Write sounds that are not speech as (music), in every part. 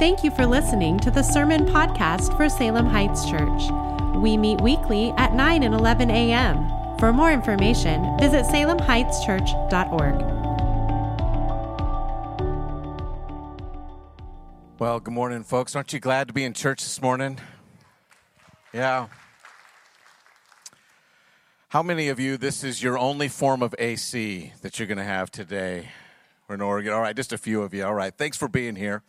Thank you for listening to the Sermon Podcast for Salem Heights Church. We meet weekly at 9 and 11 a.m. For more information, visit salemheightschurch.org. Well, good morning, folks. Aren't you glad to be in church this morning? Yeah. How many of you, this is your only form of AC that you're going to have today? We're in Oregon. All right, just a few of you. All right, thanks for being here.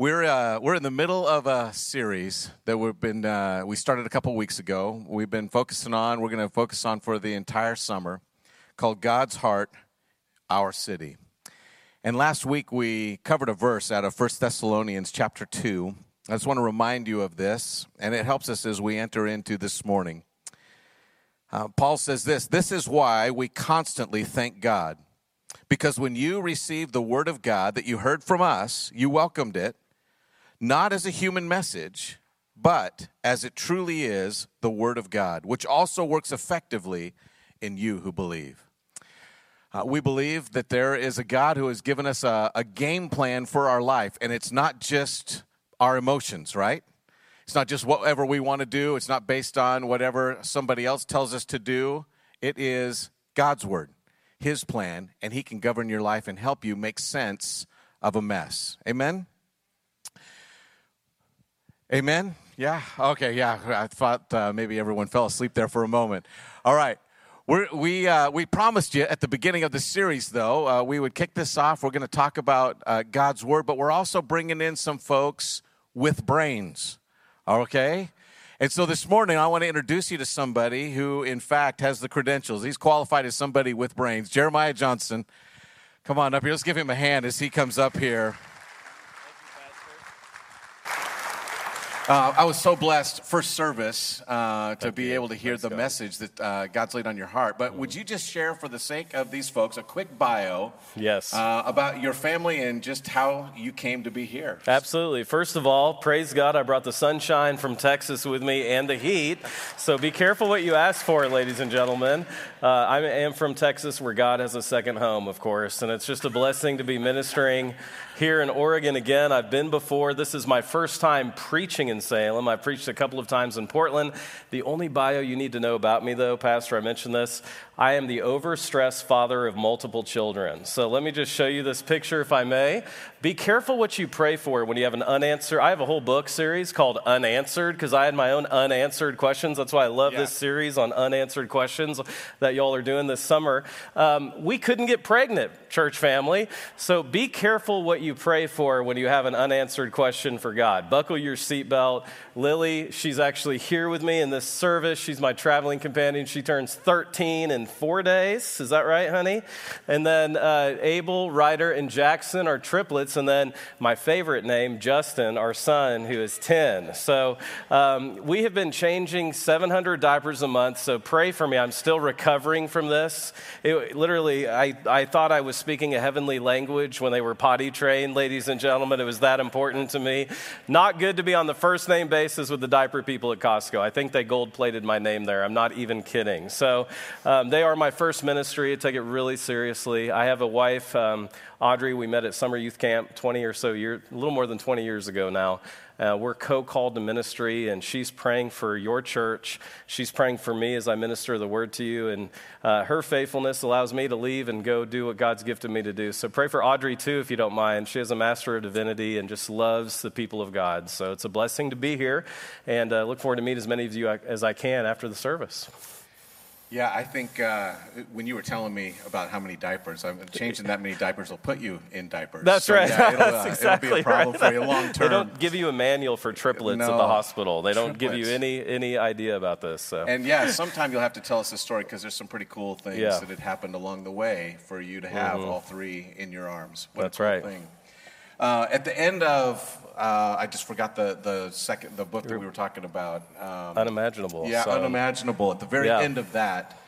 We're, uh, we're in the middle of a series that we've been, uh, we started a couple weeks ago. We've been focusing on, we're going to focus on for the entire summer, called God's Heart, Our City. And last week we covered a verse out of 1 Thessalonians chapter 2. I just want to remind you of this, and it helps us as we enter into this morning. Uh, Paul says this This is why we constantly thank God. Because when you received the word of God that you heard from us, you welcomed it, not as a human message, but as it truly is the word of God, which also works effectively in you who believe. Uh, we believe that there is a God who has given us a, a game plan for our life, and it's not just our emotions, right? It's not just whatever we want to do, it's not based on whatever somebody else tells us to do. It is God's word, His plan, and He can govern your life and help you make sense of a mess. Amen? Amen? Yeah? Okay, yeah. I thought uh, maybe everyone fell asleep there for a moment. All right. We're, we, uh, we promised you at the beginning of the series, though, uh, we would kick this off. We're going to talk about uh, God's Word, but we're also bringing in some folks with brains, okay? And so this morning, I want to introduce you to somebody who, in fact, has the credentials. He's qualified as somebody with brains. Jeremiah Johnson, come on up here. Let's give him a hand as he comes up here. Uh, I was so blessed, first service, uh, to be able to hear the message that uh, God's laid on your heart. But would you just share, for the sake of these folks, a quick bio? Yes. Uh, about your family and just how you came to be here. Absolutely. First of all, praise God, I brought the sunshine from Texas with me and the heat. So be careful what you ask for, ladies and gentlemen. Uh, I am from Texas, where God has a second home, of course, and it's just a blessing to be ministering here in Oregon again. I've been before. This is my first time preaching in Salem. I've preached a couple of times in Portland. The only bio you need to know about me, though, Pastor, I mentioned this. I am the overstressed father of multiple children. So let me just show you this picture, if I may. Be careful what you pray for when you have an unanswered. I have a whole book series called Unanswered because I had my own unanswered questions. That's why I love yeah. this series on unanswered questions that y'all are doing this summer. Um, we couldn't get pregnant, church family. So be careful what you pray for when you have an unanswered question for God. Buckle your seatbelt. Lily, she's actually here with me in this service. She's my traveling companion. She turns 13 in four days. Is that right, honey? And then uh, Abel, Ryder, and Jackson are triplets. And then my favorite name, Justin, our son, who is 10. So um, we have been changing 700 diapers a month. So pray for me. I'm still recovering from this. It, literally, I, I thought I was speaking a heavenly language when they were potty trained, ladies and gentlemen. It was that important to me. Not good to be on the first name basis with the diaper people at Costco. I think they gold plated my name there. I'm not even kidding. So um, they are my first ministry. I take it really seriously. I have a wife, um, Audrey. We met at summer youth camp 20 or so years, a little more than 20 years ago now. Uh, we're co called to ministry, and she's praying for your church. She's praying for me as I minister the word to you. And uh, her faithfulness allows me to leave and go do what God's gifted me to do. So pray for Audrey, too, if you don't mind. She is a Master of Divinity and just loves the people of God. So it's a blessing to be here, and uh, look forward to meet as many of you as I can after the service. Yeah, I think uh, when you were telling me about how many diapers, I'm changing that many diapers will put you in diapers. That's so, right. Yeah, it'll, (laughs) That's uh, exactly it'll be a problem right. for you long term. They don't give you a manual for triplets no, at the hospital. They don't triplets. give you any any idea about this. So. And yeah, sometime you'll have to tell us a story because there's some pretty cool things yeah. that had happened along the way for you to have mm-hmm. all three in your arms. What That's cool right. Thing. Uh, at the end of uh, I just forgot the, the second the book that we were talking about. Um, unimaginable. Yeah, so. unimaginable. At the very yeah. end of that,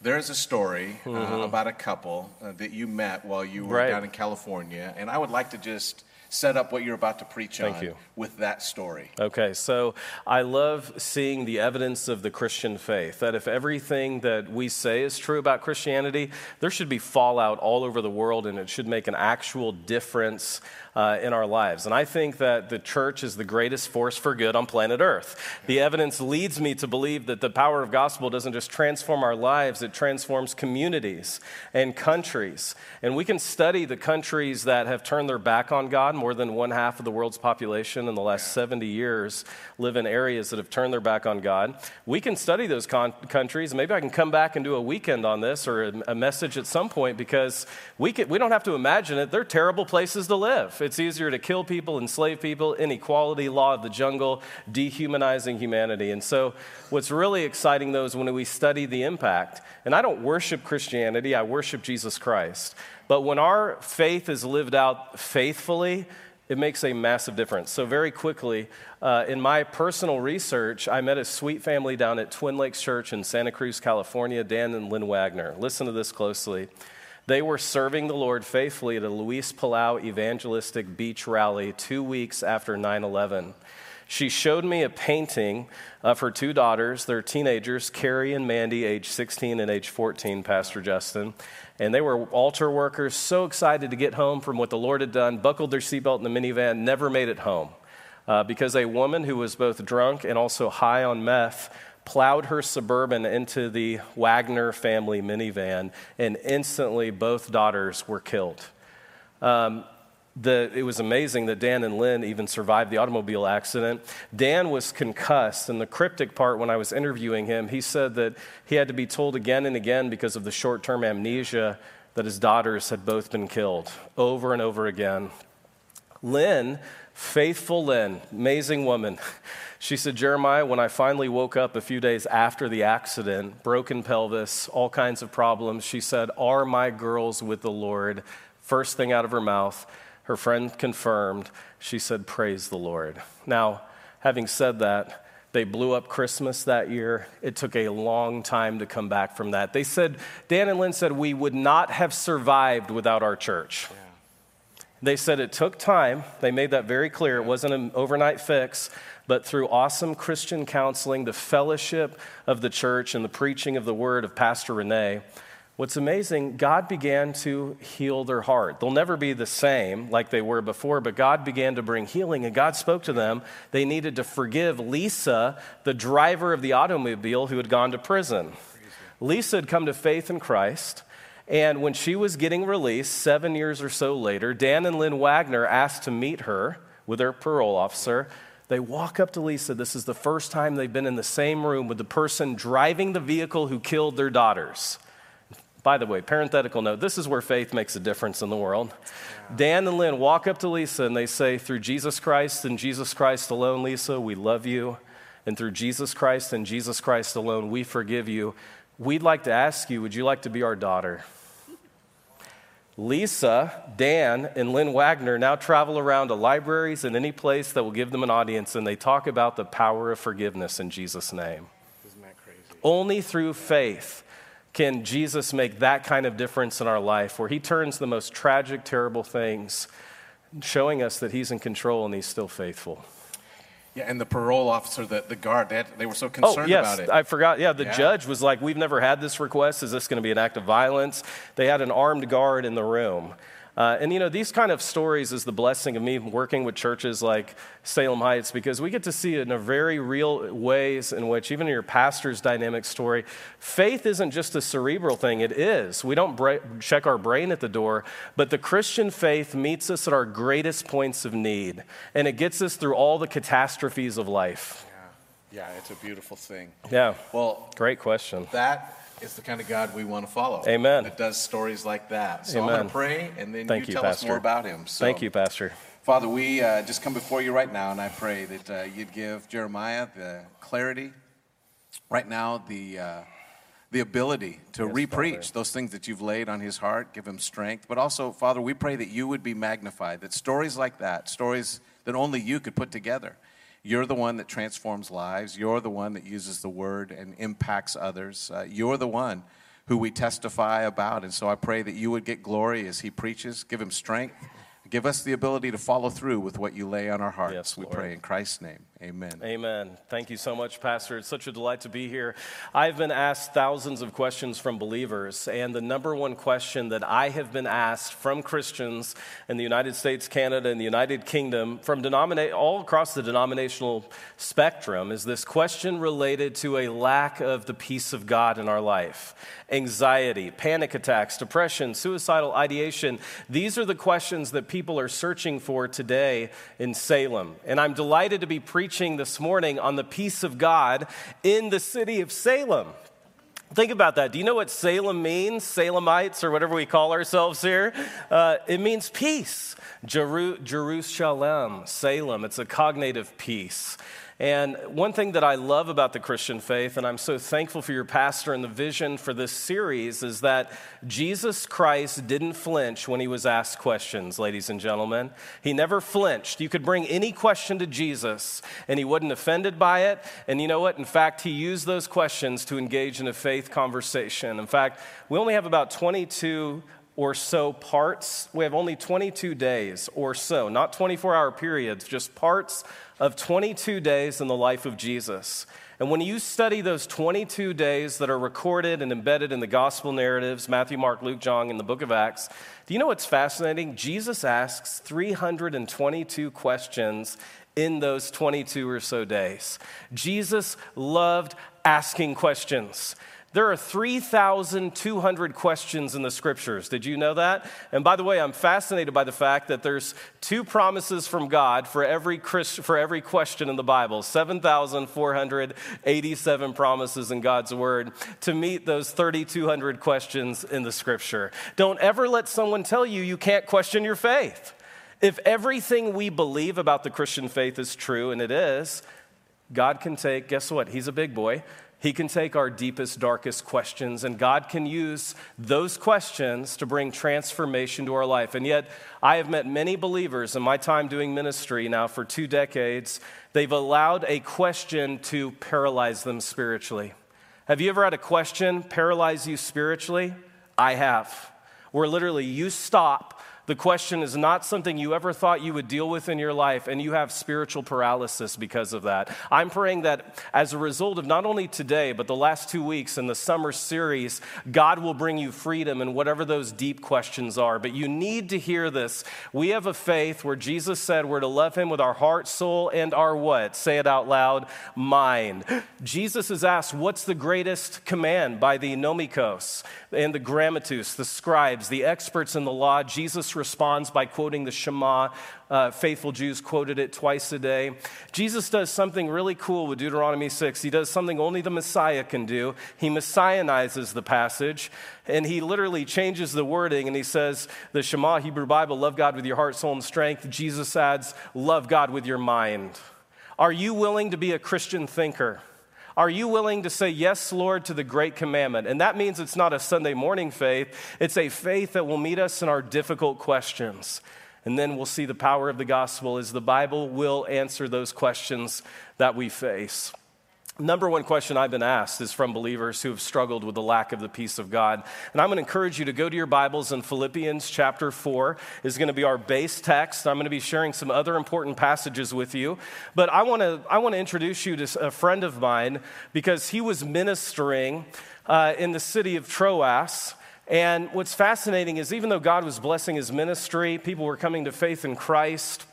there's a story uh, mm-hmm. about a couple uh, that you met while you were right. down in California, and I would like to just set up what you're about to preach Thank on you. with that story. Okay, so I love seeing the evidence of the Christian faith. That if everything that we say is true about Christianity, there should be fallout all over the world and it should make an actual difference uh, in our lives. And I think that the church is the greatest force for good on planet Earth. The evidence leads me to believe that the power of gospel doesn't just transform our lives, it transforms communities and countries. And we can study the countries that have turned their back on God. More than one half of the world's population in the last 70 years live in areas that have turned their back on God. We can study those con- countries. Maybe I can come back and do a weekend on this or a, a message at some point because we, can, we don't have to imagine it. They're terrible places to live. It's easier to kill people, enslave people, inequality, law of the jungle, dehumanizing humanity. And so, what's really exciting though is when we study the impact. And I don't worship Christianity, I worship Jesus Christ. But when our faith is lived out faithfully, it makes a massive difference. So, very quickly, uh, in my personal research, I met a sweet family down at Twin Lakes Church in Santa Cruz, California, Dan and Lynn Wagner. Listen to this closely. They were serving the Lord faithfully at a Luis Palau evangelistic beach rally two weeks after 9 11. She showed me a painting of her two daughters. They're teenagers, Carrie and Mandy, age 16 and age 14, Pastor Justin. And they were altar workers, so excited to get home from what the Lord had done, buckled their seatbelt in the minivan, never made it home. Uh, because a woman who was both drunk and also high on meth plowed her suburban into the Wagner family minivan, and instantly both daughters were killed. Um, the, it was amazing that Dan and Lynn even survived the automobile accident. Dan was concussed, and the cryptic part when I was interviewing him, he said that he had to be told again and again because of the short term amnesia that his daughters had both been killed over and over again. Lynn, faithful Lynn, amazing woman. (laughs) She said, Jeremiah, when I finally woke up a few days after the accident, broken pelvis, all kinds of problems, she said, Are my girls with the Lord? First thing out of her mouth. Her friend confirmed. She said, Praise the Lord. Now, having said that, they blew up Christmas that year. It took a long time to come back from that. They said, Dan and Lynn said, we would not have survived without our church. Yeah. They said it took time. They made that very clear. It wasn't an overnight fix, but through awesome Christian counseling, the fellowship of the church, and the preaching of the word of Pastor Renee, what's amazing, God began to heal their heart. They'll never be the same like they were before, but God began to bring healing, and God spoke to them. They needed to forgive Lisa, the driver of the automobile who had gone to prison. Lisa had come to faith in Christ. And when she was getting released, seven years or so later, Dan and Lynn Wagner asked to meet her with their parole officer. They walk up to Lisa. This is the first time they've been in the same room with the person driving the vehicle who killed their daughters. By the way, parenthetical note this is where faith makes a difference in the world. Yeah. Dan and Lynn walk up to Lisa and they say, Through Jesus Christ and Jesus Christ alone, Lisa, we love you. And through Jesus Christ and Jesus Christ alone, we forgive you. We'd like to ask you, would you like to be our daughter? Lisa, Dan, and Lynn Wagner now travel around to libraries and any place that will give them an audience, and they talk about the power of forgiveness in Jesus' name. Isn't that crazy? Only through faith can Jesus make that kind of difference in our life, where he turns the most tragic, terrible things, showing us that he's in control and he's still faithful. Yeah, and the parole officer, the, the guard, they, had, they were so oh, concerned oh, yes, about it. I forgot. Yeah, the yeah. judge was like, We've never had this request. Is this going to be an act of violence? They had an armed guard in the room. Uh, and you know, these kind of stories is the blessing of me working with churches like Salem Heights because we get to see it in a very real ways in which, even in your pastor's dynamic story, faith isn't just a cerebral thing. It is. We don't bra- check our brain at the door, but the Christian faith meets us at our greatest points of need, and it gets us through all the catastrophes of life. Yeah, yeah it's a beautiful thing. Yeah. Well, great question. That is the kind of God we want to follow. Amen. That does stories like that. So Amen. I'm going to pray, and then Thank you, you tell Pastor. us more about him. So, Thank you, Pastor. Father, we uh, just come before you right now, and I pray that uh, you'd give Jeremiah the clarity, right now, the, uh, the ability to Yes, repreach Father. those things that you've laid on his heart, give him strength. But also, Father, we pray that you would be magnified, that stories like that, stories that only you could put together, you're the one that transforms lives. You're the one that uses the word and impacts others. Uh, you're the one who we testify about. And so I pray that you would get glory as he preaches. Give him strength, Give us the ability to follow through with what you lay on our hearts. Yes, we pray in Christ's name. Amen. Amen. Thank you so much, Pastor. It's such a delight to be here. I've been asked thousands of questions from believers, and the number one question that I have been asked from Christians in the United States, Canada, and the United Kingdom, from denomina- all across the denominational spectrum, is this question related to a lack of the peace of God in our life. Anxiety, panic attacks, depression, suicidal ideation. These are the questions that people are searching for today in Salem. And I'm delighted to be preaching preaching this morning on the peace of God in the city of Salem. Think about that. Do you know what Salem means? Salemites, or whatever we call ourselves here? Uh, it means peace. Jeru- Jerusalem, Salem. It's a cognative peace. And one thing that I love about the Christian faith, and I'm so thankful for your pastor and the vision for this series, is that Jesus Christ didn't flinch when he was asked questions, ladies and gentlemen. He never flinched. You could bring any question to Jesus, and he wasn't offended by it. And you know what? In fact, he used those questions to engage in a faith conversation. In fact, we only have about 22 or so parts. We have only 22 days or so, not 24 hour periods, just parts of 22 days in the life of Jesus. And when you study those 22 days that are recorded and embedded in the gospel narratives Matthew, Mark, Luke, John, in the book of Acts do you know what's fascinating? Jesus asks 322 questions in those 22 or so days. Jesus loved asking questions. There are 3,200 questions in the scriptures. Did you know that? And by the way, I'm fascinated by the fact that there's two promises from God for every, Christ, for every question in the Bible 7,487 promises in God's word to meet those 3,200 questions in the scripture. Don't ever let someone tell you you can't question your faith. If everything we believe about the Christian faith is true, and it is, God can take, guess what? He's a big boy. He can take our deepest, darkest questions, and God can use those questions to bring transformation to our life. And yet, I have met many believers in my time doing ministry now for two decades. They've allowed a question to paralyze them spiritually. Have you ever had a question paralyze you spiritually? I have. Where literally you stop the question is not something you ever thought you would deal with in your life, and you have spiritual paralysis because of that. I'm praying that as a result of not only today, but the last two weeks in the summer series, God will bring you freedom in whatever those deep questions are. But you need to hear this. We have a faith where Jesus said we're to love him with our heart, soul, and our what? Say it out loud mind. Jesus is asked, What's the greatest command by the nomikos and the grammateus, the scribes, the experts in the law? Jesus responds by quoting the Shema. Uh, faithful Jews quoted it twice a day. Jesus does something really cool with Deuteronomy 6. He does something only the Messiah can do. He messianizes the passage, and he literally changes the wording, and he says, The Shema, Hebrew Bible, love God with your heart, soul, and strength. Jesus adds, love God with your mind. Are you willing to be a Christian thinker? Are you willing to say yes, Lord, to the great commandment? And that means it's not a Sunday morning faith, it's a faith that will meet us in our difficult questions. And then we'll see the power of the gospel as the Bible will answer those questions that we face. Number one question I've been asked is from believers who have struggled with the lack of the peace of God. And I'm going to encourage you to go to your Bibles in Philippians chapter 4 is going to be our base text. I'm going to be sharing some other important passages with you. But I want to, I want to introduce you to a friend of mine because he was ministering uh, in the city of Troas. And what's fascinating is even though God was blessing his ministry, people were coming to faith in Christ.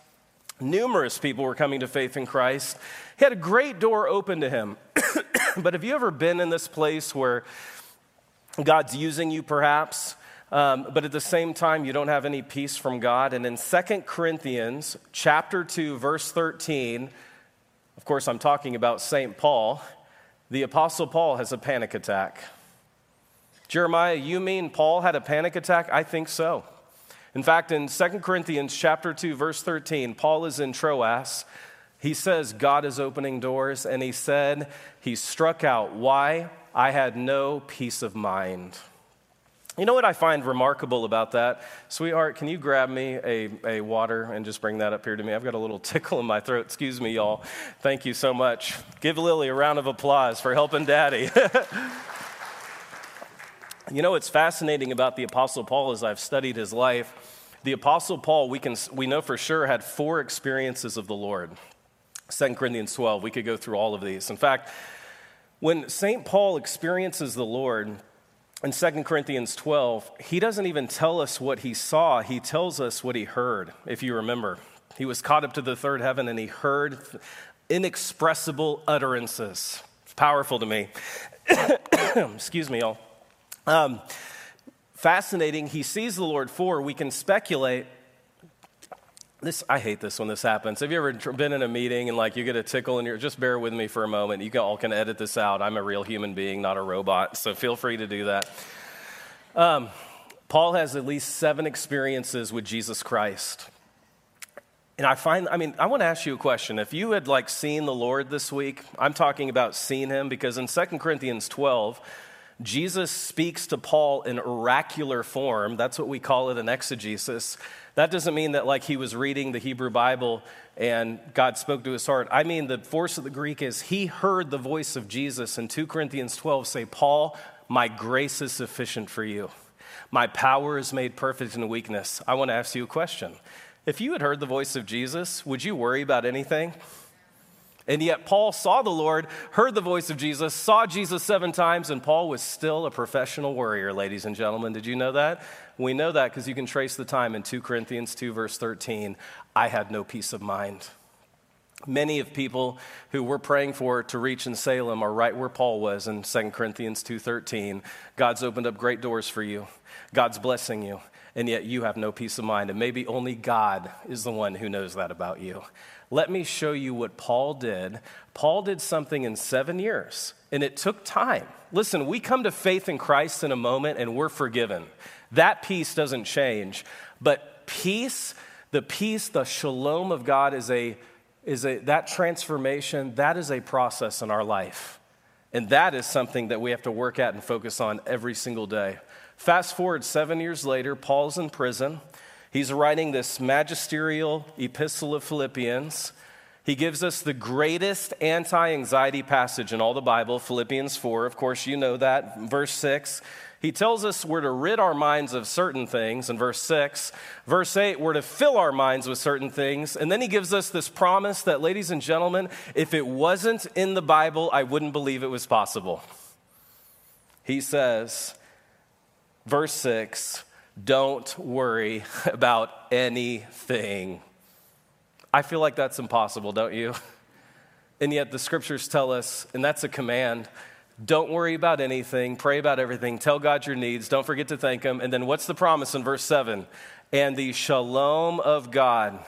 Numerous people were coming to faith in Christ. He had a great door open to him. (coughs) but have you ever been in this place where God's using you perhaps, um, but at the same time you don't have any peace from God? And in 2 Corinthians chapter 2, verse 13, of course, I'm talking about St. Paul, the Apostle Paul has a panic attack. Jeremiah, you mean Paul had a panic attack? I think so. In fact, in 2 Corinthians chapter 2 verse 13, Paul is in Troas. He says God is opening doors and he said he struck out why I had no peace of mind. You know what I find remarkable about that? Sweetheart, can you grab me a, a water and just bring that up here to me? I've got a little (laughs) tickle in my throat. Excuse me, y'all. Thank you so much. Give Lily a round of applause for helping Daddy. (laughs) you know what's fascinating about the Apostle Paul as I've studied his life? the Apostle Paul, we, can, we know for sure, had four experiences of the Lord. 2 Corinthians 12, we could go through all of these. In fact, when St. Paul experiences the Lord in 2 Corinthians 12, he doesn't even tell us what he saw, he tells us what he heard, if you remember. He was caught up to the third heaven and he heard inexpressible utterances. It's powerful to me. (coughs) Excuse me, y'all. Um, fascinating. He sees the Lord for. We can speculate. This I hate this when this happens. Have you ever been in a meeting and like you get a tickle and you're just bear with me for a moment. You all can edit this out. I'm a real human being, not a robot. So feel free to do that. Um, Paul has at least seven experiences with Jesus Christ. And I find, I mean, I want to ask you a question. If you had like seen the Lord this week, I'm talking about seeing him because in 2 Corinthians 12, Jesus speaks to Paul in oracular form. That's what we call it in exegesis. That doesn't mean that like he was reading the Hebrew Bible and God spoke to his heart. I mean, the force of the Greek is he heard the voice of Jesus in 2 Corinthians 12 say, Paul, my grace is sufficient for you. My power is made perfect in weakness. I want to ask you a question. If you had heard the voice of Jesus, would you worry about anything? And yet, Paul saw the Lord, heard the voice of Jesus, saw Jesus seven times, and Paul was still a professional warrior, ladies and gentlemen. Did you know that? We know that because you can trace the time in 2 Corinthians 2, verse 13. I had no peace of mind. Many of people who we're praying for to reach in Salem are right where Paul was in 2 Corinthians 2:13. God's opened up great doors for you. God's blessing you and yet you have no peace of mind. And maybe only God is the one who knows that about you. Let me show you what Paul did. Paul did something in seven years, and it took time. Listen, we come to faith in Christ in a moment and we're forgiven. That peace doesn't change. But peace, the peace, the shalom of God is a is a that transformation, that is a process in our life. And that is something that we have to work at and focus on every single day. Fast forward seven years later, Paul's in prison. He's writing this magisterial epistle of Philippians. He gives us the greatest anti anxiety passage in all the Bible, Philippians 4. Of course, you know that. Verse 6. He tells us we're to rid our minds of certain things in verse 6. Verse 8, we're to fill our minds with certain things. And then he gives us this promise that, ladies and gentlemen, if it wasn't in the Bible, I wouldn't believe it was possible. He says, Verse 6 Don't worry (laughs) about anything. I feel like that's impossible, don't you? (laughs) And yet the scriptures tell us, and that's a command don't worry about anything, pray about everything, tell God your needs, don't forget to thank Him. And then what's the promise in verse 7? And the shalom of God,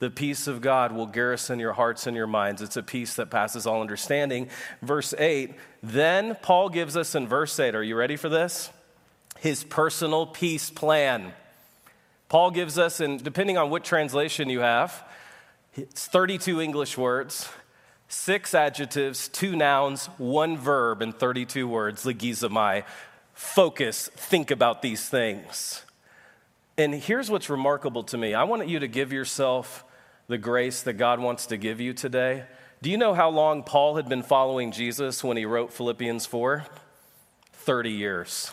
the peace of God will garrison your hearts and your minds. It's a peace that passes all understanding. Verse 8, then Paul gives us in verse 8, are you ready for this? His personal peace plan. Paul gives us, and depending on what translation you have, it's 32 English words, six adjectives, two nouns, one verb, and 32 words, logizomai. Focus, think about these things. And here's what's remarkable to me I want you to give yourself the grace that God wants to give you today. Do you know how long Paul had been following Jesus when he wrote Philippians 4? 30 years.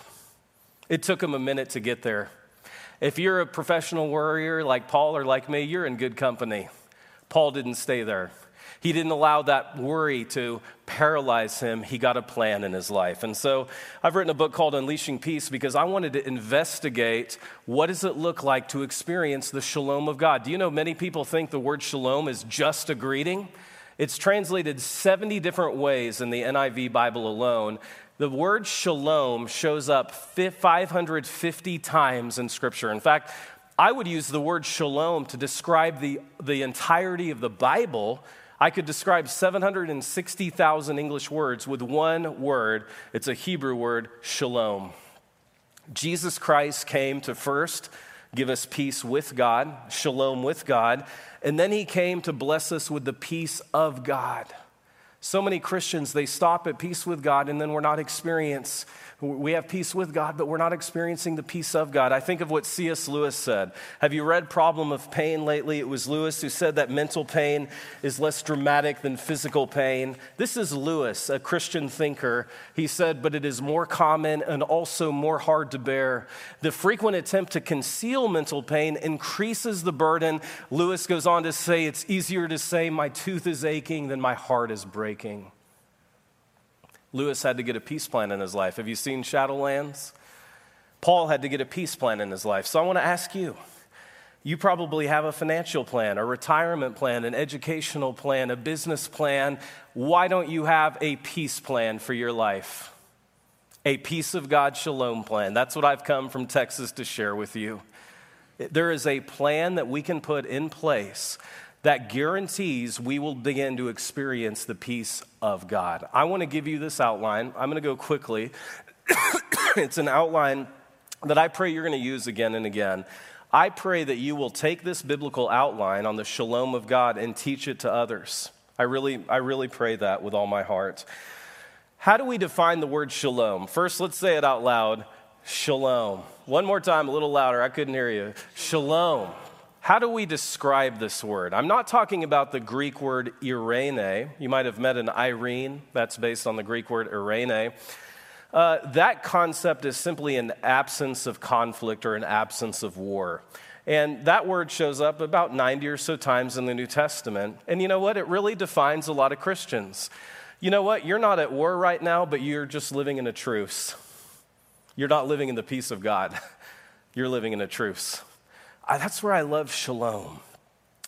It took him a minute to get there. If you're a professional warrior like Paul or like me, you're in good company. Paul didn't stay there. He didn't allow that worry to paralyze him. He got a plan in his life. And so I've written a book called Unleashing Peace because I wanted to investigate what does it look like to experience the shalom of God. Do you know many people think the word shalom is just a greeting? It's translated 70 different ways in the NIV Bible alone. The word shalom shows up 550 times in Scripture. In fact, I would use the word shalom to describe the, the entirety of the Bible. I could describe 760,000 English words with one word. It's a Hebrew word, shalom. Jesus Christ came to first give us peace with God, shalom with God, and then he came to bless us with the peace of God. So many Christians, they stop at peace with God and then we're not experience we have peace with God, but we're not experiencing the peace of God. I think of what C.S. Lewis said. Have you read Problem of Pain lately? It was Lewis who said that mental pain is less dramatic than physical pain. This is Lewis, a Christian thinker. He said, but it is more common and also more hard to bear. The frequent attempt to conceal mental pain increases the burden. Lewis goes on to say, it's easier to say, my tooth is aching than my heart is breaking. Lewis had to get a peace plan in his life. Have you seen Shadowlands? Paul had to get a peace plan in his life. So I want to ask you you probably have a financial plan, a retirement plan, an educational plan, a business plan. Why don't you have a peace plan for your life? A peace of God shalom plan. That's what I've come from Texas to share with you. There is a plan that we can put in place that guarantees we will begin to experience the peace of God. I want to give you this outline. I'm going to go quickly. (coughs) it's an outline that I pray you're going to use again and again. I pray that you will take this biblical outline on the shalom of God and teach it to others. I really, I really pray that with all my heart. How do we define the word shalom? First, let's say it out loud shalom. One more time, a little louder. I couldn't hear you. Shalom. How do we describe this word? I'm not talking about the Greek word irene. You might have met an Irene, that's based on the Greek word irene. Uh, that concept is simply an absence of conflict or an absence of war. And that word shows up about 90 or so times in the New Testament. And you know what? It really defines a lot of Christians. You know what? You're not at war right now, but you're just living in a truce. You're not living in the peace of God, (laughs) you're living in a truce that's where I love shalom.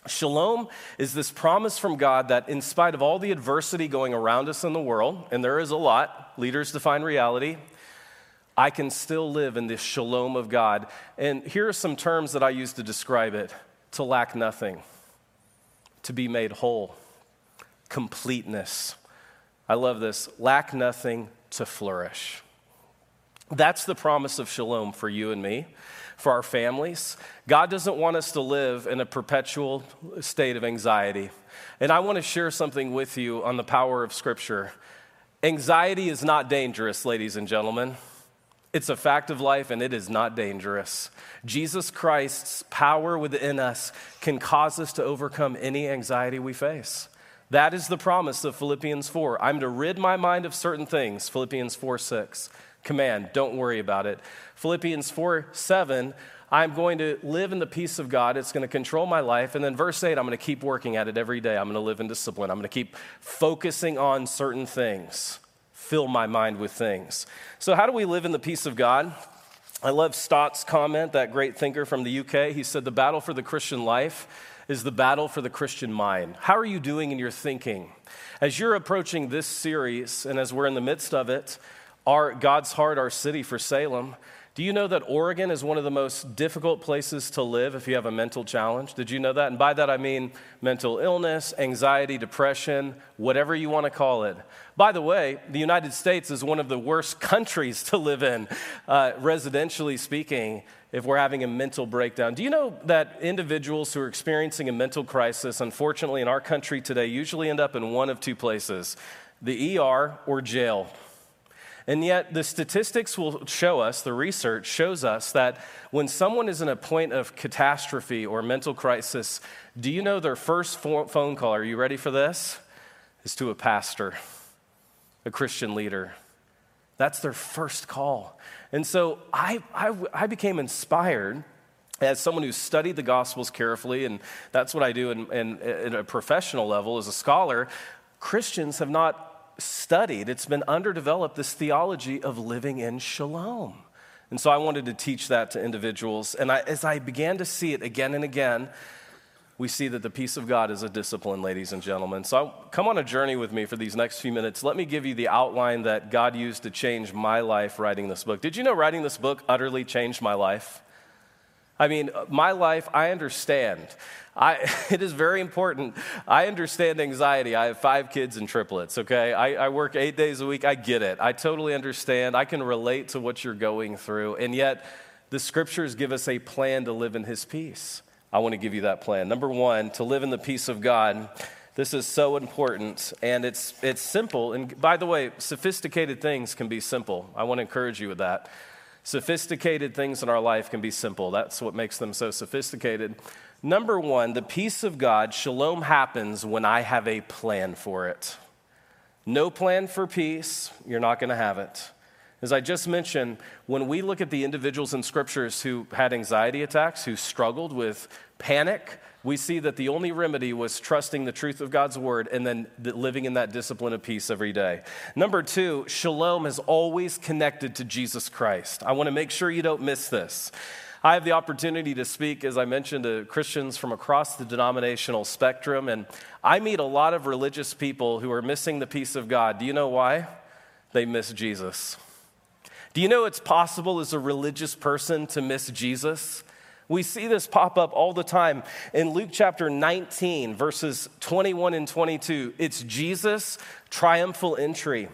Shalom is this promise from God that, in spite of all the adversity going around us in the world, and there is a lot, leaders define reality, I can still live in this shalom of God. And here are some terms that I use to describe it to lack nothing, to be made whole, completeness. I love this lack nothing to flourish. That's the promise of shalom for you and me for our families. God doesn't want us to live in a perpetual state of anxiety. And I want to share something with you on the power of Scripture. Anxiety is not dangerous, ladies and gentlemen. It's a fact of life and it is not dangerous. Jesus Christ's power within us can cause us to overcome any anxiety we face. That is the promise of Philippians 4. I'm to rid my mind of certain things, Philippians 4 6 command. Don't worry about it. Philippians 4 7, I'm going to live in the peace of God. It's going to control my life. And then verse 8, I'm going to keep working at it every day. I'm going to live in discipline. I'm going to keep focusing on certain things, fill my mind with things. So, how do we live in the peace of God? I love Stott's comment, that great thinker from the UK. He said, The battle for the Christian life is the battle for the Christian mind. How are you doing in your thinking? As you're approaching this series, and as we're in the midst of it, our God's heart, our city for Salem. Do you know that Oregon is one of the most difficult places to live if you have a mental challenge? Did you know that? And by that I mean mental illness, anxiety, depression, whatever you want to call it. By the way, the United States is one of the worst countries to live in, uh, residentially speaking, if we're having a mental breakdown. Do you know that individuals who are experiencing a mental crisis, unfortunately in our country today, usually end up in one of two places the ER or jail? And yet, the statistics will show us, the research shows us that when someone is in a point of catastrophe or mental crisis, do you know their first phone call? Are you ready for this? Is to a pastor, a Christian leader. That's their first call. And so I, I, I became inspired as someone who studied the Gospels carefully, and that's what I do in, in, in a professional level as a scholar. Christians have not studied, it's been underdeveloped, this theology of living in shalom. And so I wanted to teach that to individuals. And I, as I began to see it again and again, we see that the peace of God is a discipline, ladies and gentlemen. So come on a journey with me for these next few minutes. Let me give you the outline that God used to change my life writing this book. Did you know writing this book utterly changed my life? I mean, my life, I understand. I, (laughs) it is very important. I understand anxiety. I have five kids and triplets, okay? I, I work eight days a week. I get it. I totally understand. I can relate to what you're going through. And yet, the scriptures give us a plan to live in His peace. I want to give you that plan. Number one, to live in the peace of God, This is so important, and it's, it's simple. And by the way, sophisticated things can be simple. I want to encourage you with that. Sophisticated things in our life can be simple. That's what makes them so sophisticated. Number one, the peace of God, shalom, happens when I have a plan for it. No plan for peace, you're not going to have it. As I just mentioned, when we look at the individuals in scriptures who had anxiety attacks, who struggled with panic, we see that the only remedy was trusting the truth of God's word and then living in that discipline of peace every day. Number two, shalom is always connected to Jesus Christ. I want to make sure you don't miss this. I have the opportunity to speak, as I mentioned, to Christians from across the denominational spectrum, and I meet a lot of religious people who are missing the peace of God. Do you know why? They miss Jesus. Do you know it's possible as a religious person to miss Jesus? We see this pop up all the time. In Luke chapter 19, verses 21 and 22, it's Jesus' triumphal entry.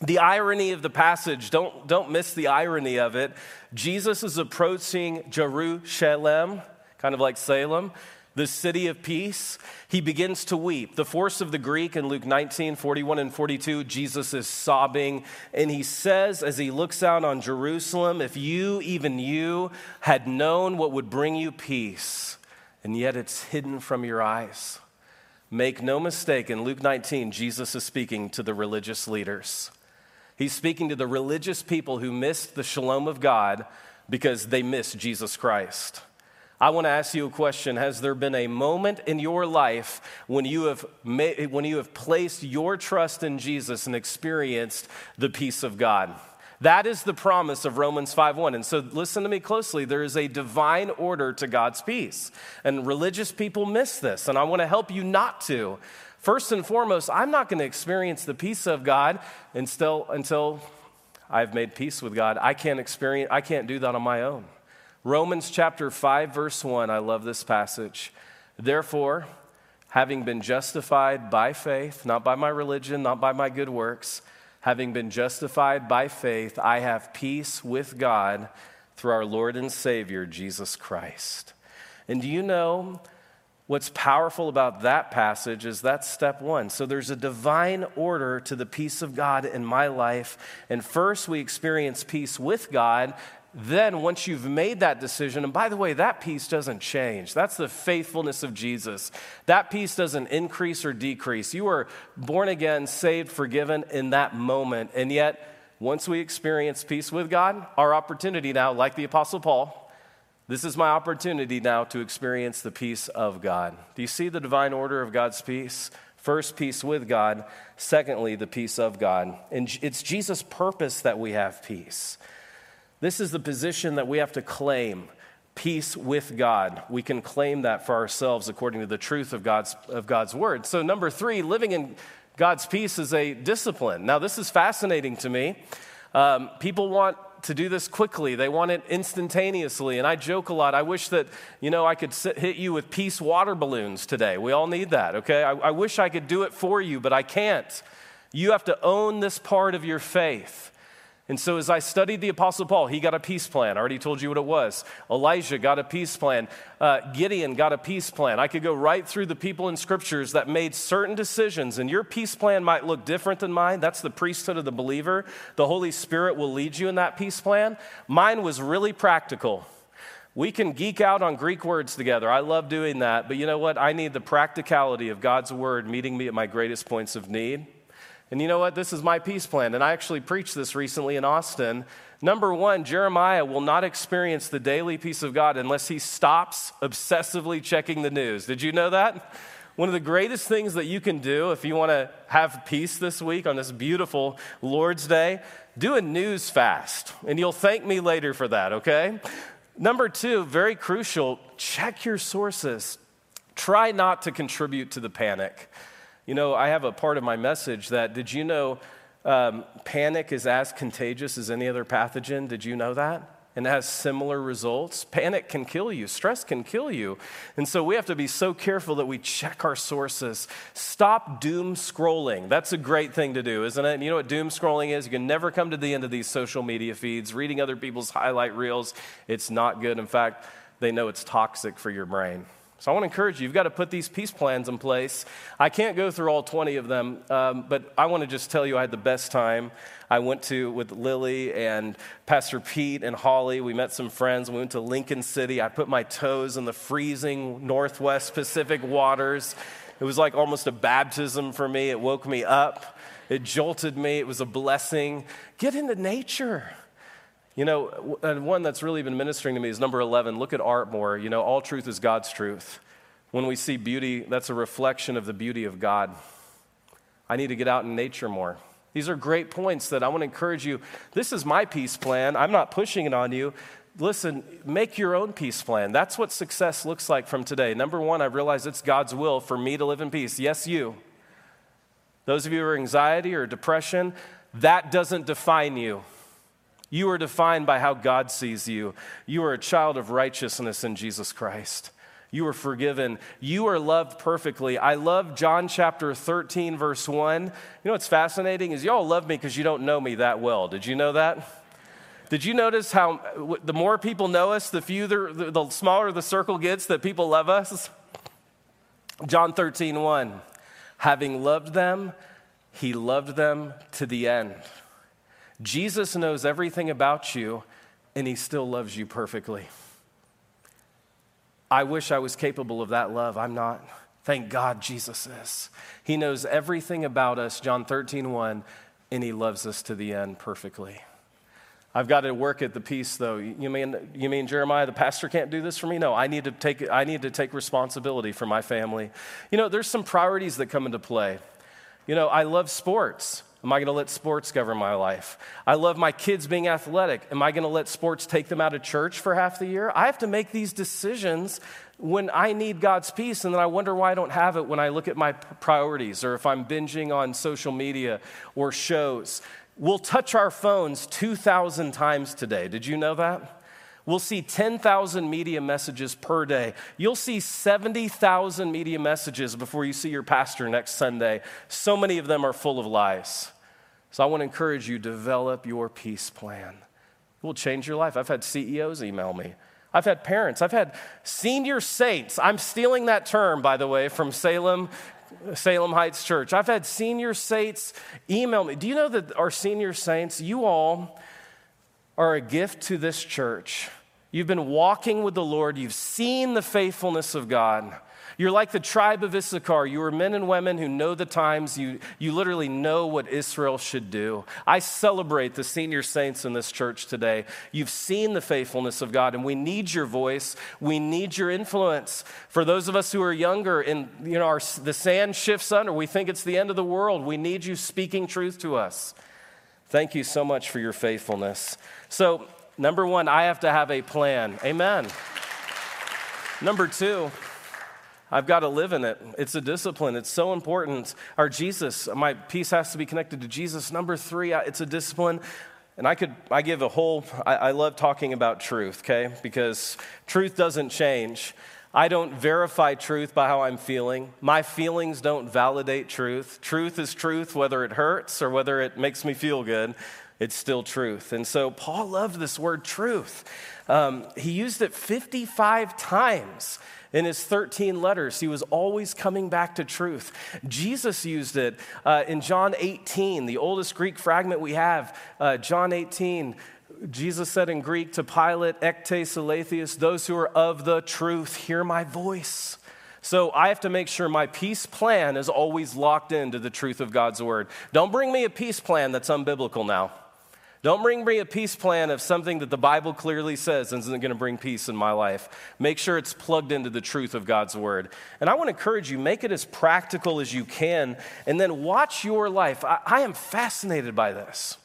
The irony of the passage, don't, don't miss the irony of it. Jesus is approaching Jerusalem, kind of like Salem, the city of peace, he begins to weep. The force of the Greek in Luke 19, 41 and 42, Jesus is sobbing. And he says, as he looks out on Jerusalem, if you, even you, had known what would bring you peace, and yet it's hidden from your eyes. Make no mistake, in Luke 19, Jesus is speaking to the religious leaders. He's speaking to the religious people who missed the shalom of God because they missed Jesus Christ. I want to ask you a question. Has there been a moment in your life when you have, made, when you have placed your trust in Jesus and experienced the peace of God? That is the promise of Romans 5:1. And so listen to me closely. There is a divine order to God's peace. And religious people miss this, and I want to help you not to. First and foremost, I'm not going to experience the peace of God until, until I've made peace with God. I can't experience I can't do that on my own. Romans chapter 5, verse 1, I love this passage. Therefore, having been justified by faith, not by my religion, not by my good works, having been justified by faith, I have peace with God through our Lord and Savior, Jesus Christ. And do you know what's powerful about that passage is that's step one. So there's a divine order to the peace of God in my life. And first, we experience peace with God, then once you've made that decision, and by the way, that peace doesn't change. That's the faithfulness of Jesus. That peace doesn't increase or decrease. You are born again, saved, forgiven in that moment. And yet, once we experience peace with God, our opportunity now, like the Apostle Paul, this is my opportunity now to experience the peace of God. Do you see the divine order of God's peace? First, peace with God. Secondly, the peace of God. And it's Jesus' purpose that we have peace. This is the position that we have to claim peace with God. We can claim that for ourselves according to the truth of God's, of God's word. So, number three, living in God's peace is a discipline. Now, this is fascinating to me. Um, people want to do this quickly. They want it instantaneously. And I joke a lot. I wish that, you know, I could sit, hit you with peace water balloons today. We all need that, okay? I, I wish I could do it for you, but I can't. You have to own this part of your faith. And so, as I studied the Apostle Paul, he got a peace plan. I already told you what it was. Elijah got a peace plan. Uh, Gideon got a peace plan. I could go right through the people in scriptures that made certain decisions, and your peace plan might look different than mine. That's the priesthood of the believer. The Holy Spirit will lead you in that peace plan. Mine was really practical. We can geek out on Greek words together. I love doing that. But you know what? I need the practicality of God's word meeting me at my greatest points of need. And you know what? This is my peace plan. And I actually preached this recently in Austin. Number one, Jeremiah will not experience the daily peace of God unless he stops obsessively checking the news. Did you know that? One of the greatest things that you can do if you want to have peace this week on this beautiful Lord's Day, do a news fast. And you'll thank me later for that, okay? Number two, very crucial, check your sources. Try not to contribute to the panic. You know, I have a part of my message that did you know um, panic is as contagious as any other pathogen? Did you know that? and has similar results. Panic can kill you, stress can kill you. And so we have to be so careful that we check our sources. Stop doom scrolling. That's a great thing to do, isn't it? And you know what doom scrolling is? You can never come to the end of these social media feeds, reading other people's highlight reels. It's not good. In fact, they know it's toxic for your brain. So I want to encourage you, you've got to put these peace plans in place. I can't go through all 20 of them, um, but I want to just tell you I had the best time. I went to with Lily and Pastor Pete and Holly. We met some friends. We went to Lincoln City. I put my toes in the freezing Northwest Pacific waters. It was like almost a baptism for me. It woke me up, it jolted me. It was a blessing. Get into nature. You know, and one that's really been ministering to me is number 11. Look at art more. You know, all truth is God's truth. When we see beauty, that's a reflection of the beauty of God. I need to get out in nature more. These are great points that I want to encourage you. This is my peace plan. I'm not pushing it on you. Listen, make your own peace plan. That's what success looks like from today. Number one, I realize it's God's will for me to live in peace. Yes, you. Those of you who are anxiety or depression, that doesn't define you. You are defined by how God sees you. You are a child of righteousness in Jesus Christ. You are forgiven. You are loved perfectly. I love John chapter 13, verse 1. You know what's fascinating is y'all love me because you don't know me that well. Did you know that? Did you notice how the more people know us, the fewer, the smaller the circle gets that people love us? John 13, 1. Having loved them, he loved them to the end. Jesus knows everything about you, and he still loves you perfectly. I wish I was capable of that love. I'm not. Thank God Jesus is. He knows everything about us, John 13, 1, and he loves us to the end perfectly. I've got to work at the peace, though. You mean, you mean Jeremiah, the pastor can't do this for me? No, I need, to take, I need to take responsibility for my family. You know, there's some priorities that come into play. You know, I love sports. Am I going to let sports govern my life? I love my kids being athletic. Am I going to let sports take them out of church for half the year? I have to make these decisions when I need God's peace, and then I wonder why I don't have it when I look at my priorities or if I'm binging on social media or shows. We'll touch our phones 2,000 times today. Did you know that? We'll see 10,000 media messages per day. You'll see 70,000 media messages before you see your pastor next Sunday. So many of them are full of lies. So I want to encourage you develop your peace plan. It will change your life. I've had CEOs email me. I've had parents. I've had senior saints. I'm stealing that term, by the way, from Salem Salem Heights Church. I've had senior saints email me. Do you know that our senior saints, you all are a gift to this church You've been walking with the Lord. You've seen the faithfulness of God. You're like the tribe of Issachar. You are men and women who know the times. You, you literally know what Israel should do. I celebrate the senior saints in this church today. You've seen the faithfulness of God, and we need your voice. We need your influence. For those of us who are younger and you know, our, the sand shifts under, we think it's the end of the world. We need you speaking truth to us. Thank you so much for your faithfulness. So, Number one, I have to have a plan. Amen. Number two, I've got to live in it. It's a discipline. It's so important. Our Jesus, my peace has to be connected to Jesus. Number three, it's a discipline. And I could, I give a whole, I, I love talking about truth, okay? Because truth doesn't change. I don't verify truth by how I'm feeling. My feelings don't validate truth. Truth is truth, whether it hurts or whether it makes me feel good it's still truth. And so Paul loved this word truth. Um, he used it 55 times in his 13 letters. He was always coming back to truth. Jesus used it uh, in John 18, the oldest Greek fragment we have. Uh, John 18. Jesus said in Greek to Pilate, Ektes Aletheus, those who are of the truth, hear my voice. So I have to make sure my peace plan is always locked into the truth of God's word. Don't bring me a peace plan that's unbiblical now. Don't bring me a peace plan of something that the Bible clearly says isn't going to bring peace in my life. Make sure it's plugged into the truth of God's word. And I want to encourage you, make it as practical as you can, and then watch your life. I, I am fascinated by this.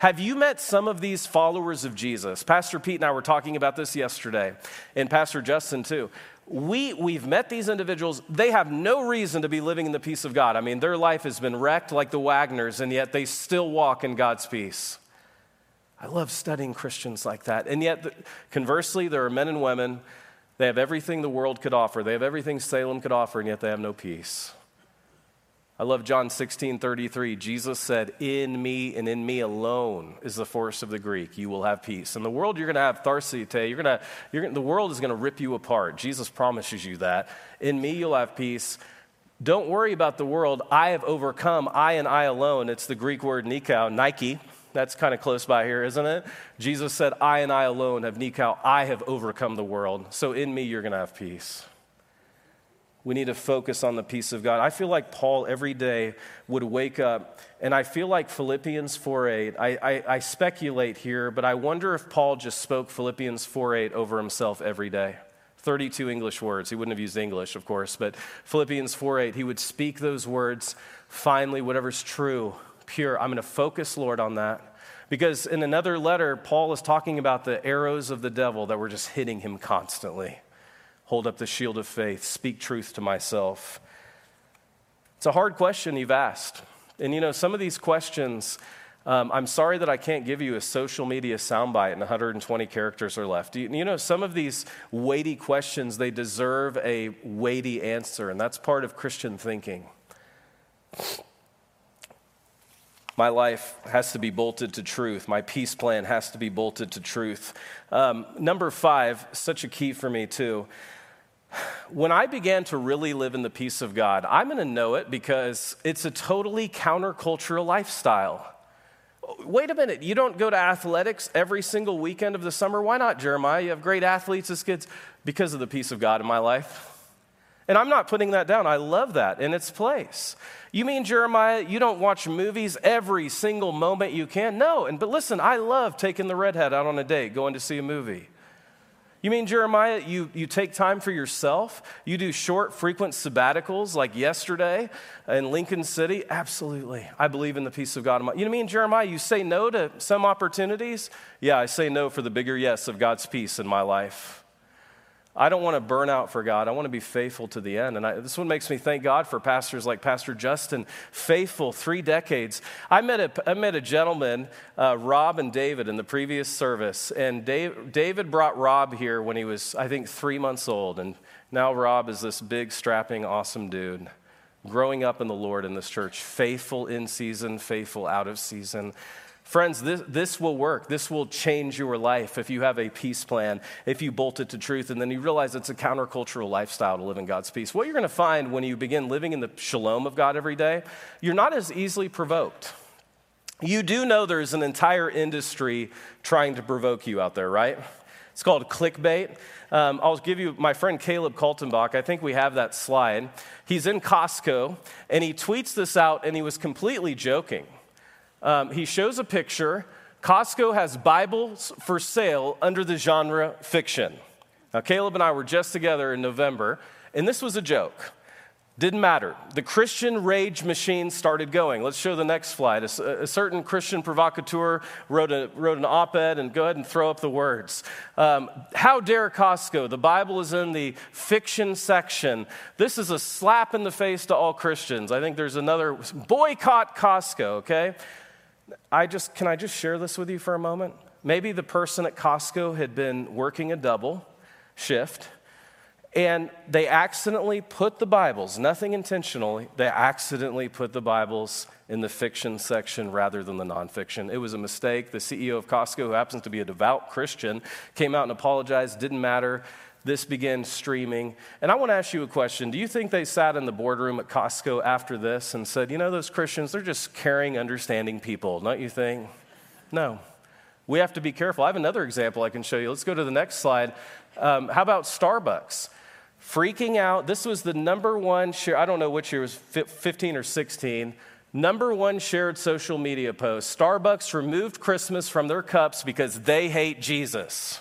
Have you met some of these followers of Jesus? Pastor Pete and I were talking about this yesterday, and Pastor Justin too. We, we've met these individuals. They have no reason to be living in the peace of God. I mean, their life has been wrecked like the Wagners, and yet they still walk in God's peace. I love studying Christians like that. And yet, conversely, there are men and women, they have everything the world could offer, they have everything Salem could offer, and yet they have no peace. I love John 16 33. Jesus said, In me and in me alone is the force of the Greek. You will have peace. In the world, you're going to have tharsite. You're to, you're gonna, the world is going to rip you apart. Jesus promises you that. In me, you'll have peace. Don't worry about the world. I have overcome. I and I alone. It's the Greek word nikao, Nike. That's kind of close by here, isn't it? Jesus said, I and I alone have nikao. I have overcome the world. So in me, you're going to have peace. We need to focus on the peace of God. I feel like Paul every day would wake up, and I feel like Philippians 4.8. I, I, I speculate here, but I wonder if Paul just spoke Philippians 4.8 over himself every day. 32 English words. He wouldn't have used English, of course, but Philippians 4.8, he would speak those words. Finally, whatever's true, pure, I'm going to focus, Lord, on that. Because in another letter, Paul is talking about the arrows of the devil that were just hitting him constantly hold up the shield of faith, speak truth to myself? It's a hard question you've asked. And you know, some of these questions, um, I'm sorry that I can't give you a social media soundbite and 120 characters are left. You, you know, some of these weighty questions, they deserve a weighty answer, and that's part of Christian thinking. My life has to be bolted to truth. My peace plan has to be bolted to truth. Um, number five, such a key for me, too when I began to really live in the peace of God, I'm going to know it because it's a totally countercultural lifestyle. Wait a minute, you don't go to athletics every single weekend of the summer? Why not, Jeremiah? You have great athletes as kids because of the peace of God in my life. And I'm not putting that down. I love that in its place. You mean, Jeremiah, you don't watch movies every single moment you can? No. And but listen, I love taking the redhead out on a date, going to see a movie. You mean, Jeremiah, you, you take time for yourself? You do short, frequent sabbaticals like yesterday in Lincoln City? Absolutely. I believe in the peace of God. You know mean, Jeremiah, you say no to some opportunities? Yeah, I say no for the bigger yes of God's peace in my life. I don't want to burn out for God. I want to be faithful to the end. And I, this one makes me thank God for pastors like Pastor Justin, faithful three decades. I met a, I met a gentleman, uh, Rob and David, in the previous service. And Dave, David brought Rob here when he was, I think, three months old. And now Rob is this big, strapping, awesome dude growing up in the Lord in this church, faithful in season, faithful out of season. Friends, this, this will work. This will change your life if you have a peace plan, if you bolt it to truth, and then you realize it's a countercultural lifestyle to live in God's peace. What you're going to find when you begin living in the shalom of God every day, you're not as easily provoked. You do know there's an entire industry trying to provoke you out there, right? It's called clickbait. Um, I'll give you my friend Caleb Kaltenbach. I think we have that slide. He's in Costco and he tweets this out and he was completely joking um, he shows a picture. Costco has Bibles for sale under the genre fiction. Now, Caleb and I were just together in November, and this was a joke. Didn't matter. The Christian rage machine started going. Let's show the next slide. A, a certain Christian provocateur wrote, a, wrote an op ed, and go ahead and throw up the words. Um, How dare Costco? The Bible is in the fiction section. This is a slap in the face to all Christians. I think there's another boycott Costco, okay? I just, can I just share this with you for a moment? Maybe the person at Costco had been working a double shift and they accidentally put the Bibles, nothing intentionally, they accidentally put the Bibles in the fiction section rather than the nonfiction. It was a mistake. The CEO of Costco, who happens to be a devout Christian, came out and apologized, didn't matter this began streaming. And I want to ask you a question. Do you think they sat in the boardroom at Costco after this and said, you know, those Christians, they're just caring, understanding people, don't you think? No. We have to be careful. I have another example I can show you. Let's go to the next slide. Um, how about Starbucks? Freaking out. This was the number one share, I don't know which year, it was 15 or 16. Number one shared social media post Starbucks removed Christmas from their cups because they hate Jesus.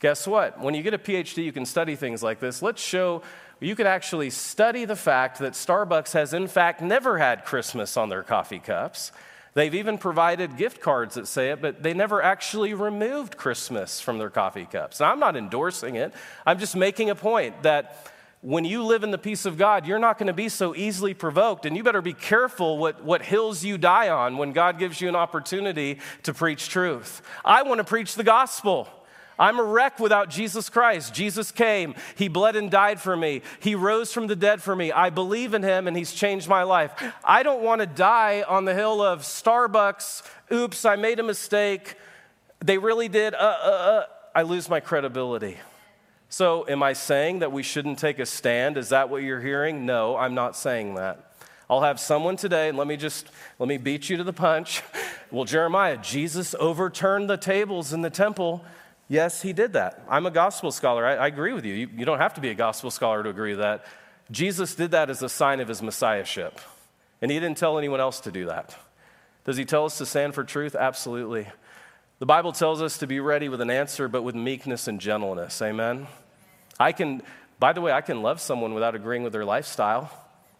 Guess what? When you get a PhD, you can study things like this. Let's show you could actually study the fact that Starbucks has, in fact, never had Christmas on their coffee cups. They've even provided gift cards that say it, but they never actually removed Christmas from their coffee cups. Now, I'm not endorsing it, I'm just making a point that when you live in the peace of God, you're not going to be so easily provoked, and you better be careful what, what hills you die on when God gives you an opportunity to preach truth. I want to preach the gospel. I'm a wreck without Jesus Christ. Jesus came, He bled and died for me, He rose from the dead for me. I believe in Him and He's changed my life. I don't want to die on the hill of Starbucks. Oops, I made a mistake. They really did. Uh, uh, uh. I lose my credibility. So, am I saying that we shouldn't take a stand? Is that what you're hearing? No, I'm not saying that. I'll have someone today, and let me just let me beat you to the punch. Well, Jeremiah, Jesus overturned the tables in the temple. Yes, he did that. I'm a gospel scholar. I, I agree with you. you. You don't have to be a gospel scholar to agree with that. Jesus did that as a sign of his messiahship, and he didn't tell anyone else to do that. Does he tell us to stand for truth? Absolutely. The Bible tells us to be ready with an answer, but with meekness and gentleness. Amen. I can, by the way, I can love someone without agreeing with their lifestyle.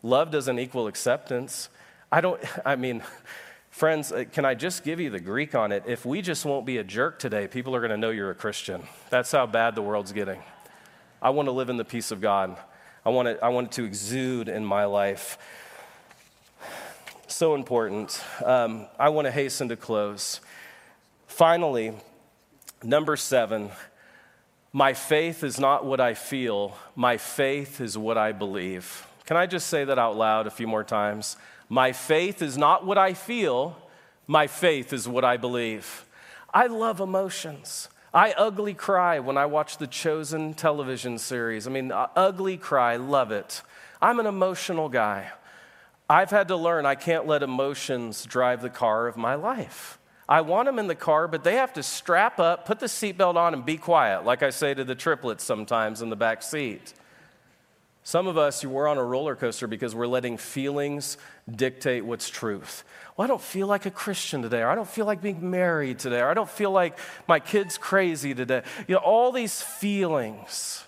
Love doesn't equal acceptance. I don't, (laughs) I mean, friends, uh, can I just give you the Greek on it? If we just won't be a jerk today, people are going to know you're a Christian. That's how bad the world's getting. I want to live in the peace of God. I want it, I want it to exude in my life. So important. Um, I want to hasten to close. Finally, number seven, my faith is not what I feel, my faith is what I believe. Can I just say that out loud a few more times? My faith is not what I feel, my faith is what I believe. I love emotions. I ugly cry when I watch the Chosen television series. I mean, uh, ugly cry, love it. I'm an emotional guy. I've had to learn I can't let emotions drive the car of my life. I want them in the car, but they have to strap up, put the seatbelt on, and be quiet, like I say to the triplets sometimes in the back seat. Some of us, we're on a roller coaster because we're letting feelings dictate what's truth. Well, I don't feel like a Christian today, or I don't feel like being married today, or I don't feel like my kid's crazy today. You know, all these feelings.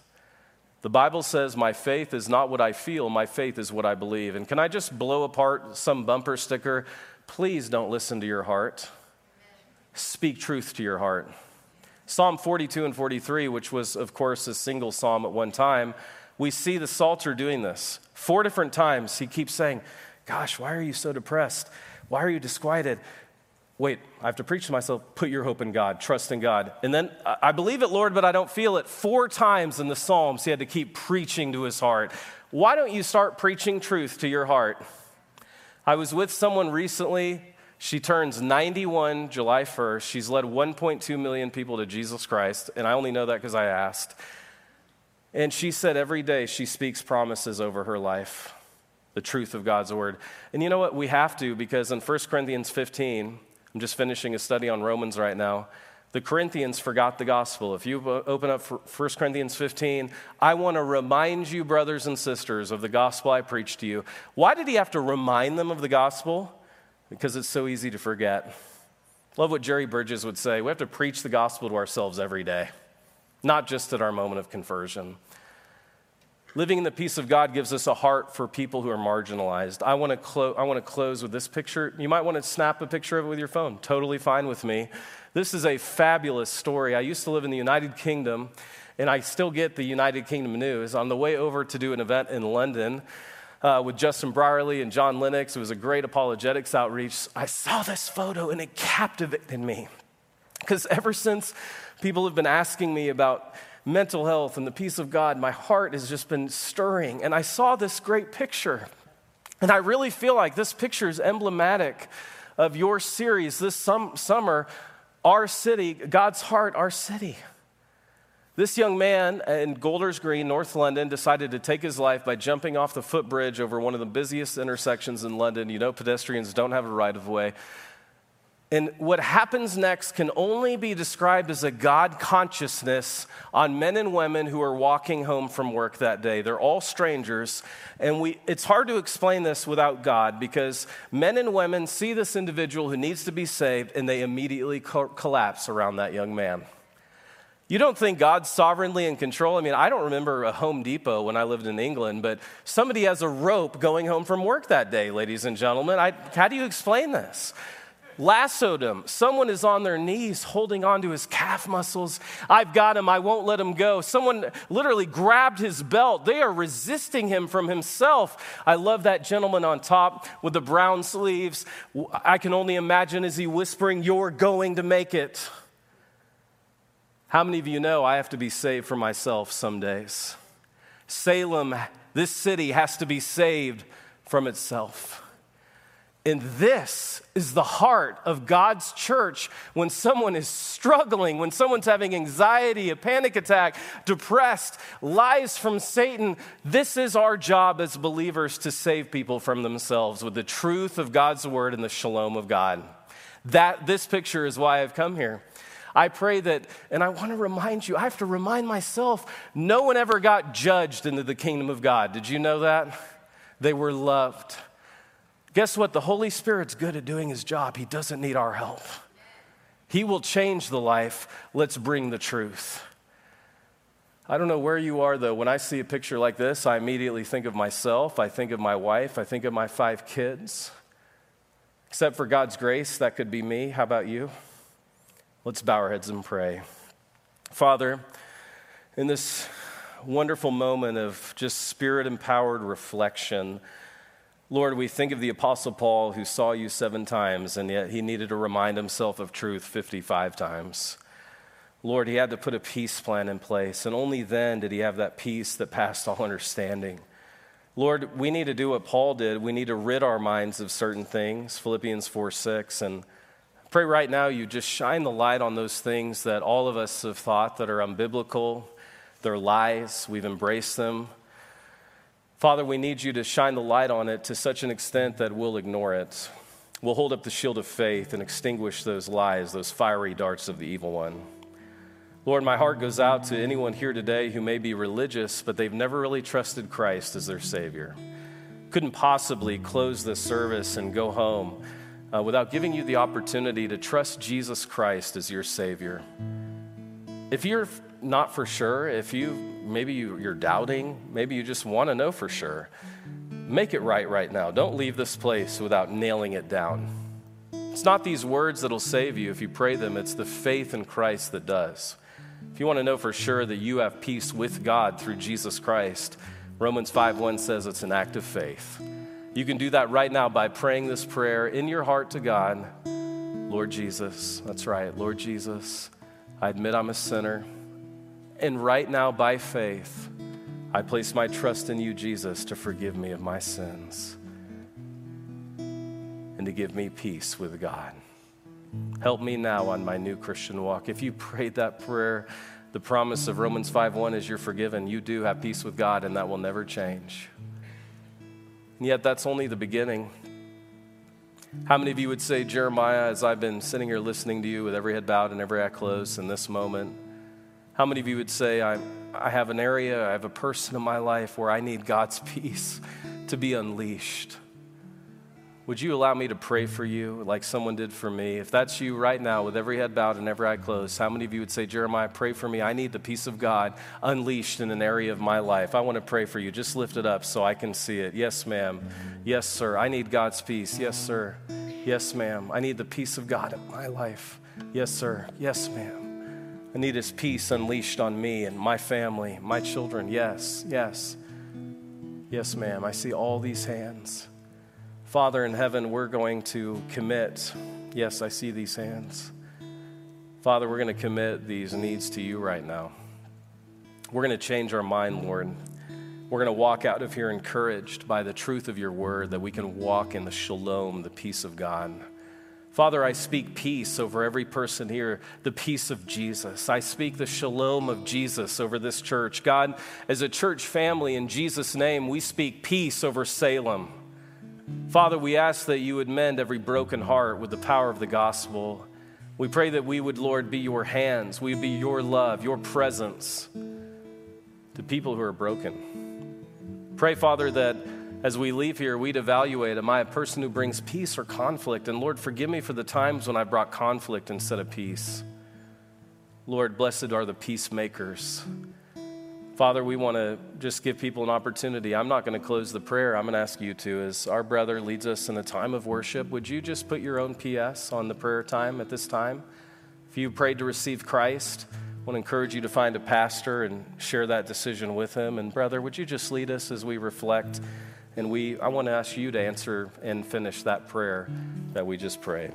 The Bible says, My faith is not what I feel, my faith is what I believe. And can I just blow apart some bumper sticker? Please don't listen to your heart. Speak truth to your heart. Psalm 42 and 43, which was, of course, a single psalm at one time we see the Psalter doing this. Four different times he keeps saying, Gosh, why are you so depressed? Why are you disquieted? Wait, I have to preach to myself, put your hope in God, trust in God. And then, I believe it, Lord, but I don't feel it. Four times in the Psalms, he had to keep preaching to his heart. Why don't you start preaching truth to your heart? I was with someone recently. She turns 91 July 1st. She's led 1.2 million people to Jesus Christ, and I only know that because I asked. And she said every day she speaks promises over her life, the truth of God's word. And you know what? We have to because in 1 Corinthians 15, I'm just finishing a study on Romans right now. The Corinthians forgot the gospel. If you open up 1 Corinthians 15, I want to remind you, brothers and sisters, of the gospel I preached to you. Why did he have to remind them of the gospel? Because it's so easy to forget. Love what Jerry Bridges would say. We have to preach the gospel to ourselves every day not just at our moment of conversion. Living in the peace of God gives us a heart for people who are marginalized. I want to, clo- I want to close with this picture. You might want to snap a picture of it with your phone. Totally fine with me. This is a fabulous story. I used to live in the United Kingdom, and I still get the United Kingdom news. On the way over to do an event in London, uh, with Justin Brierley and John Lennox. It was a great apologetics outreach. I saw this photo and it captivated me. Because ever since People have been asking me about mental health and the peace of God. My heart has just been stirring. And I saw this great picture. And I really feel like this picture is emblematic of your series this sum- summer, Our City, God's Heart, Our City. This young man in Golders Green, North London, decided to take his life by jumping off the footbridge over one of the busiest intersections in London. You know, pedestrians don't have a right of way. And what happens next can only be described as a God consciousness on men and women who are walking home from work that day. They're all strangers. And we, it's hard to explain this without God because men and women see this individual who needs to be saved and they immediately co- collapse around that young man. You don't think God's sovereignly in control? I mean, I don't remember a Home Depot when I lived in England, but somebody has a rope going home from work that day, ladies and gentlemen. I, how do you explain this? Lassoed him. Someone is on their knees holding on to his calf muscles. I've got him. I won't let him go. Someone literally grabbed his belt. They are resisting him from himself. I love that gentleman on top with the brown sleeves. I can only imagine as he whispering, You're going to make it. How many of you know I have to be saved for myself some days? Salem, this city, has to be saved from itself. And this is the heart of God's church when someone is struggling, when someone's having anxiety, a panic attack, depressed, lies from Satan. This is our job as believers to save people from themselves with the truth of God's word and the shalom of God. That this picture is why I've come here. I pray that, and I want to remind you, I have to remind myself, no one ever got judged into the kingdom of God. Did you know that? They were loved. Guess what? The Holy Spirit's good at doing his job. He doesn't need our help. He will change the life. Let's bring the truth. I don't know where you are, though. When I see a picture like this, I immediately think of myself. I think of my wife. I think of my five kids. Except for God's grace, that could be me. How about you? Let's bow our heads and pray. Father, in this wonderful moment of just spirit empowered reflection, Lord, we think of the Apostle Paul who saw you seven times, and yet he needed to remind himself of truth 55 times. Lord, he had to put a peace plan in place, and only then did he have that peace that passed all understanding. Lord, we need to do what Paul did. We need to rid our minds of certain things, Philippians 4 6, and Pray right now you just shine the light on those things that all of us have thought that are unbiblical, they're lies, we've embraced them. Father, we need you to shine the light on it to such an extent that we'll ignore it. We'll hold up the shield of faith and extinguish those lies, those fiery darts of the evil one. Lord, my heart goes out to anyone here today who may be religious, but they've never really trusted Christ as their Savior. Couldn't possibly close this service and go home uh, without giving you the opportunity to trust Jesus Christ as your Savior. If you're not for sure, if you maybe you, you're doubting, maybe you just want to know for sure, make it right right now. Don't leave this place without nailing it down. It's not these words that'll save you if you pray them, it's the faith in Christ that does. If you want to know for sure that you have peace with God through Jesus Christ, Romans 5 1 says it's an act of faith. You can do that right now by praying this prayer in your heart to God Lord Jesus, that's right, Lord Jesus, I admit I'm a sinner. And right now, by faith, I place my trust in you, Jesus, to forgive me of my sins and to give me peace with God. Help me now on my new Christian walk. If you prayed that prayer, the promise of Romans 5:1 is you're forgiven. You do have peace with God, and that will never change. And yet, that's only the beginning. How many of you would say, Jeremiah, as I've been sitting here listening to you with every head bowed and every eye closed in this moment, how many of you would say, I, I have an area, I have a person in my life where I need God's (laughs) peace to be unleashed? Would you allow me to pray for you like someone did for me? If that's you right now, with every head bowed and every eye closed, how many of you would say, Jeremiah, pray for me? I need the peace of God unleashed in an area of my life. I want to pray for you. Just lift it up so I can see it. Yes, ma'am. Yes, sir. I need God's peace. Yes, sir. Yes, ma'am. I need the peace of God in my life. Yes, sir. Yes, ma'am. I need His peace unleashed on me and my family, my children. Yes, yes. Yes, ma'am. I see all these hands. Father in heaven, we're going to commit. Yes, I see these hands. Father, we're going to commit these needs to you right now. We're going to change our mind, Lord. We're going to walk out of here encouraged by the truth of your word that we can walk in the shalom, the peace of God. Father, I speak peace over every person here, the peace of Jesus. I speak the shalom of Jesus over this church. God, as a church family, in Jesus' name, we speak peace over Salem. Father, we ask that you would mend every broken heart with the power of the gospel. We pray that we would, Lord, be your hands, we would be your love, your presence to people who are broken. Pray, Father, that as we leave here, we'd evaluate am I a person who brings peace or conflict? And Lord, forgive me for the times when I brought conflict instead of peace. Lord, blessed are the peacemakers. Father, we want to just give people an opportunity. I'm not going to close the prayer. I'm going to ask you to. As our brother leads us in a time of worship, would you just put your own PS on the prayer time at this time? If you prayed to receive Christ, I want to encourage you to find a pastor and share that decision with him. And brother, would you just lead us as we reflect? And we, I want to ask you to answer and finish that prayer that we just prayed.